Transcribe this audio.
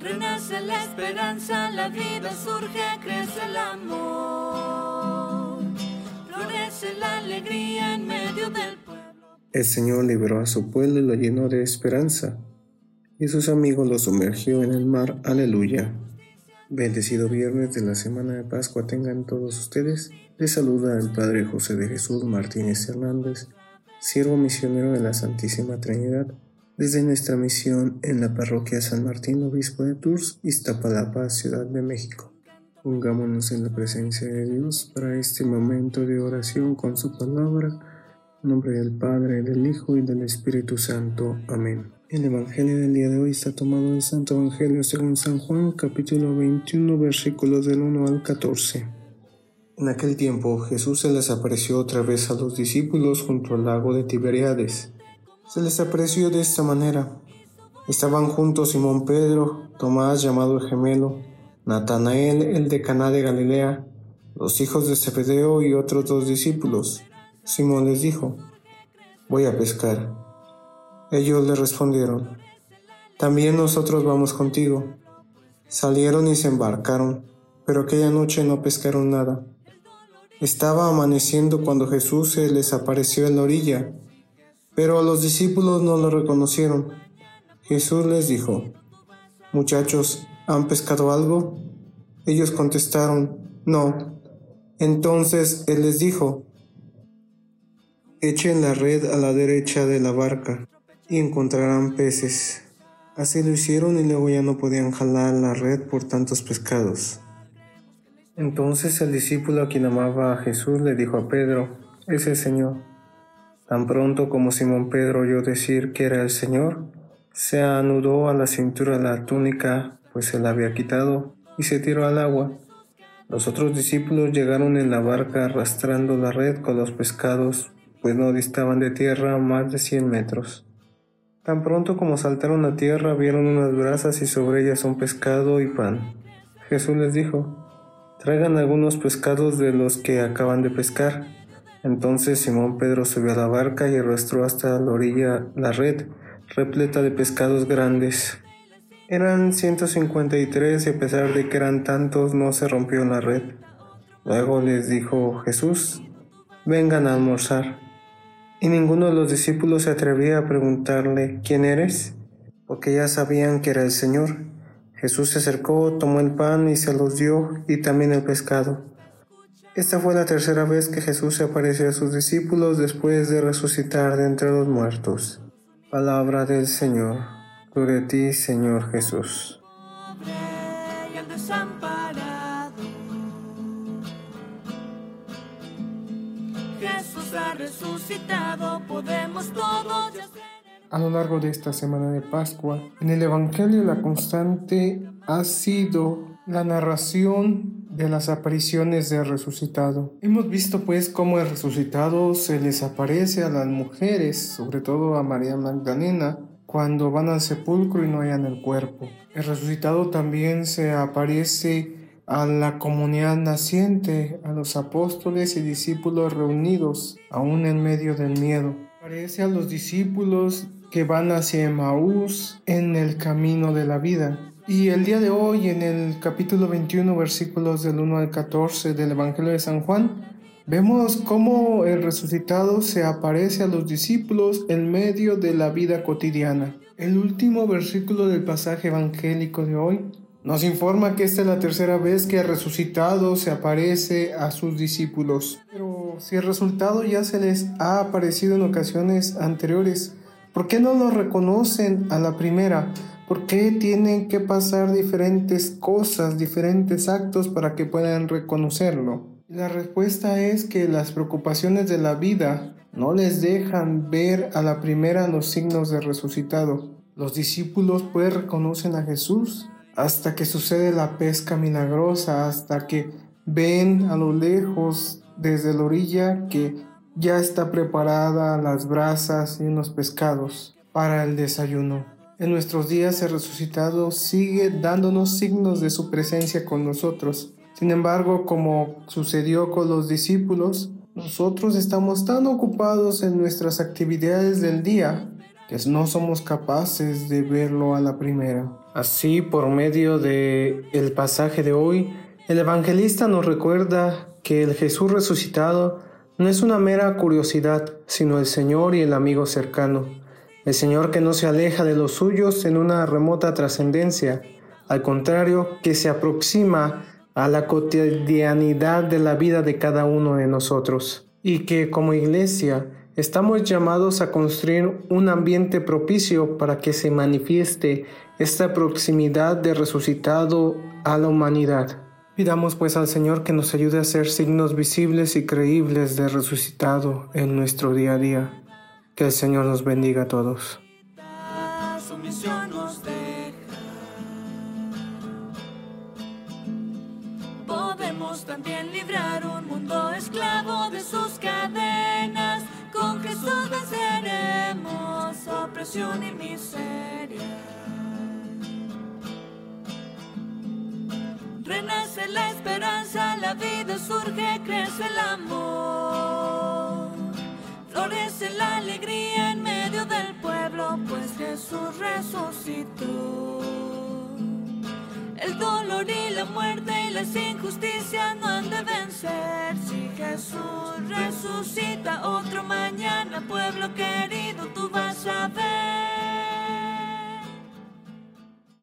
Renace la esperanza, la vida surge, crece el amor. Florece la alegría en medio del pueblo. El Señor liberó a su pueblo y lo llenó de esperanza, y sus amigos lo sumergió en el mar. Aleluya. Bendecido viernes de la semana de Pascua tengan todos ustedes. Les saluda el Padre José de Jesús Martínez Hernández, siervo misionero de la Santísima Trinidad, desde nuestra misión en la parroquia San Martín, obispo de Tours, Iztapalapa, Ciudad de México. Pongámonos en la presencia de Dios para este momento de oración con su palabra. Nombre del Padre, del Hijo y del Espíritu Santo. Amén. El Evangelio del día de hoy está tomado del Santo Evangelio según San Juan, capítulo 21, versículos del 1 al 14. En aquel tiempo Jesús se les apareció otra vez a los discípulos junto al lago de Tiberiades. Se les apareció de esta manera. Estaban juntos Simón Pedro, Tomás llamado el gemelo, Natanael el de Caná de Galilea, los hijos de Zebedeo y otros dos discípulos. Simón les dijo, voy a pescar. Ellos le respondieron, también nosotros vamos contigo. Salieron y se embarcaron, pero aquella noche no pescaron nada. Estaba amaneciendo cuando Jesús se les apareció en la orilla, pero los discípulos no lo reconocieron. Jesús les dijo, Muchachos, ¿han pescado algo? Ellos contestaron, No. Entonces Él les dijo, Echen la red a la derecha de la barca y encontrarán peces. Así lo hicieron y luego ya no podían jalar la red por tantos pescados. Entonces el discípulo a quien amaba a Jesús le dijo a Pedro, es el Señor. Tan pronto como Simón Pedro oyó decir que era el Señor, se anudó a la cintura la túnica, pues se la había quitado, y se tiró al agua. Los otros discípulos llegaron en la barca arrastrando la red con los pescados, pues no distaban de tierra más de cien metros. Tan pronto como saltaron a tierra vieron unas brasas y sobre ellas un pescado y pan. Jesús les dijo, traigan algunos pescados de los que acaban de pescar. Entonces Simón Pedro subió a la barca y arrastró hasta la orilla la red, repleta de pescados grandes. Eran 153 y a pesar de que eran tantos no se rompió la red. Luego les dijo Jesús, vengan a almorzar y ninguno de los discípulos se atrevía a preguntarle, ¿quién eres? Porque ya sabían que era el Señor. Jesús se acercó, tomó el pan y se los dio, y también el pescado. Esta fue la tercera vez que Jesús se apareció a sus discípulos después de resucitar de entre los muertos. Palabra del Señor. Gloria a ti, Señor Jesús. resucitado, podemos todos A lo largo de esta semana de Pascua, en el Evangelio la constante ha sido la narración de las apariciones del resucitado. Hemos visto pues cómo el resucitado se les aparece a las mujeres, sobre todo a María Magdalena, cuando van al sepulcro y no hayan el cuerpo. El resucitado también se aparece a la comunidad naciente, a los apóstoles y discípulos reunidos, aún en medio del miedo. Parece a los discípulos que van hacia Emaús en el camino de la vida. Y el día de hoy, en el capítulo 21, versículos del 1 al 14 del Evangelio de San Juan, vemos cómo el resucitado se aparece a los discípulos en medio de la vida cotidiana. El último versículo del pasaje evangélico de hoy nos informa que esta es la tercera vez que el resucitado se aparece a sus discípulos. Pero si el resultado ya se les ha aparecido en ocasiones anteriores, ¿por qué no lo reconocen a la primera? ¿Por qué tienen que pasar diferentes cosas, diferentes actos para que puedan reconocerlo? La respuesta es que las preocupaciones de la vida no les dejan ver a la primera los signos de resucitado. Los discípulos pues reconocen a Jesús hasta que sucede la pesca milagrosa, hasta que ven a lo lejos desde la orilla que ya está preparada las brasas y unos pescados para el desayuno. En nuestros días el resucitado sigue dándonos signos de su presencia con nosotros. Sin embargo, como sucedió con los discípulos, nosotros estamos tan ocupados en nuestras actividades del día que no somos capaces de verlo a la primera. Así, por medio de el pasaje de hoy, el evangelista nos recuerda que el Jesús resucitado no es una mera curiosidad, sino el Señor y el amigo cercano. El Señor que no se aleja de los suyos en una remota trascendencia, al contrario, que se aproxima a la cotidianidad de la vida de cada uno de nosotros y que como iglesia estamos llamados a construir un ambiente propicio para que se manifieste esta proximidad de resucitado a la humanidad. Pidamos pues al Señor que nos ayude a ser signos visibles y creíbles de resucitado en nuestro día a día. Que el Señor nos bendiga a todos. Podemos también librar un mundo esclavo de sus cadenas. Con Jesús venceremos opresión y miseria. Renace la esperanza, la vida surge, crece el amor. Jesús resucitó. El dolor y la muerte y las injusticias no han de vencer. Si Jesús resucita otro mañana, pueblo querido, tú vas a ver.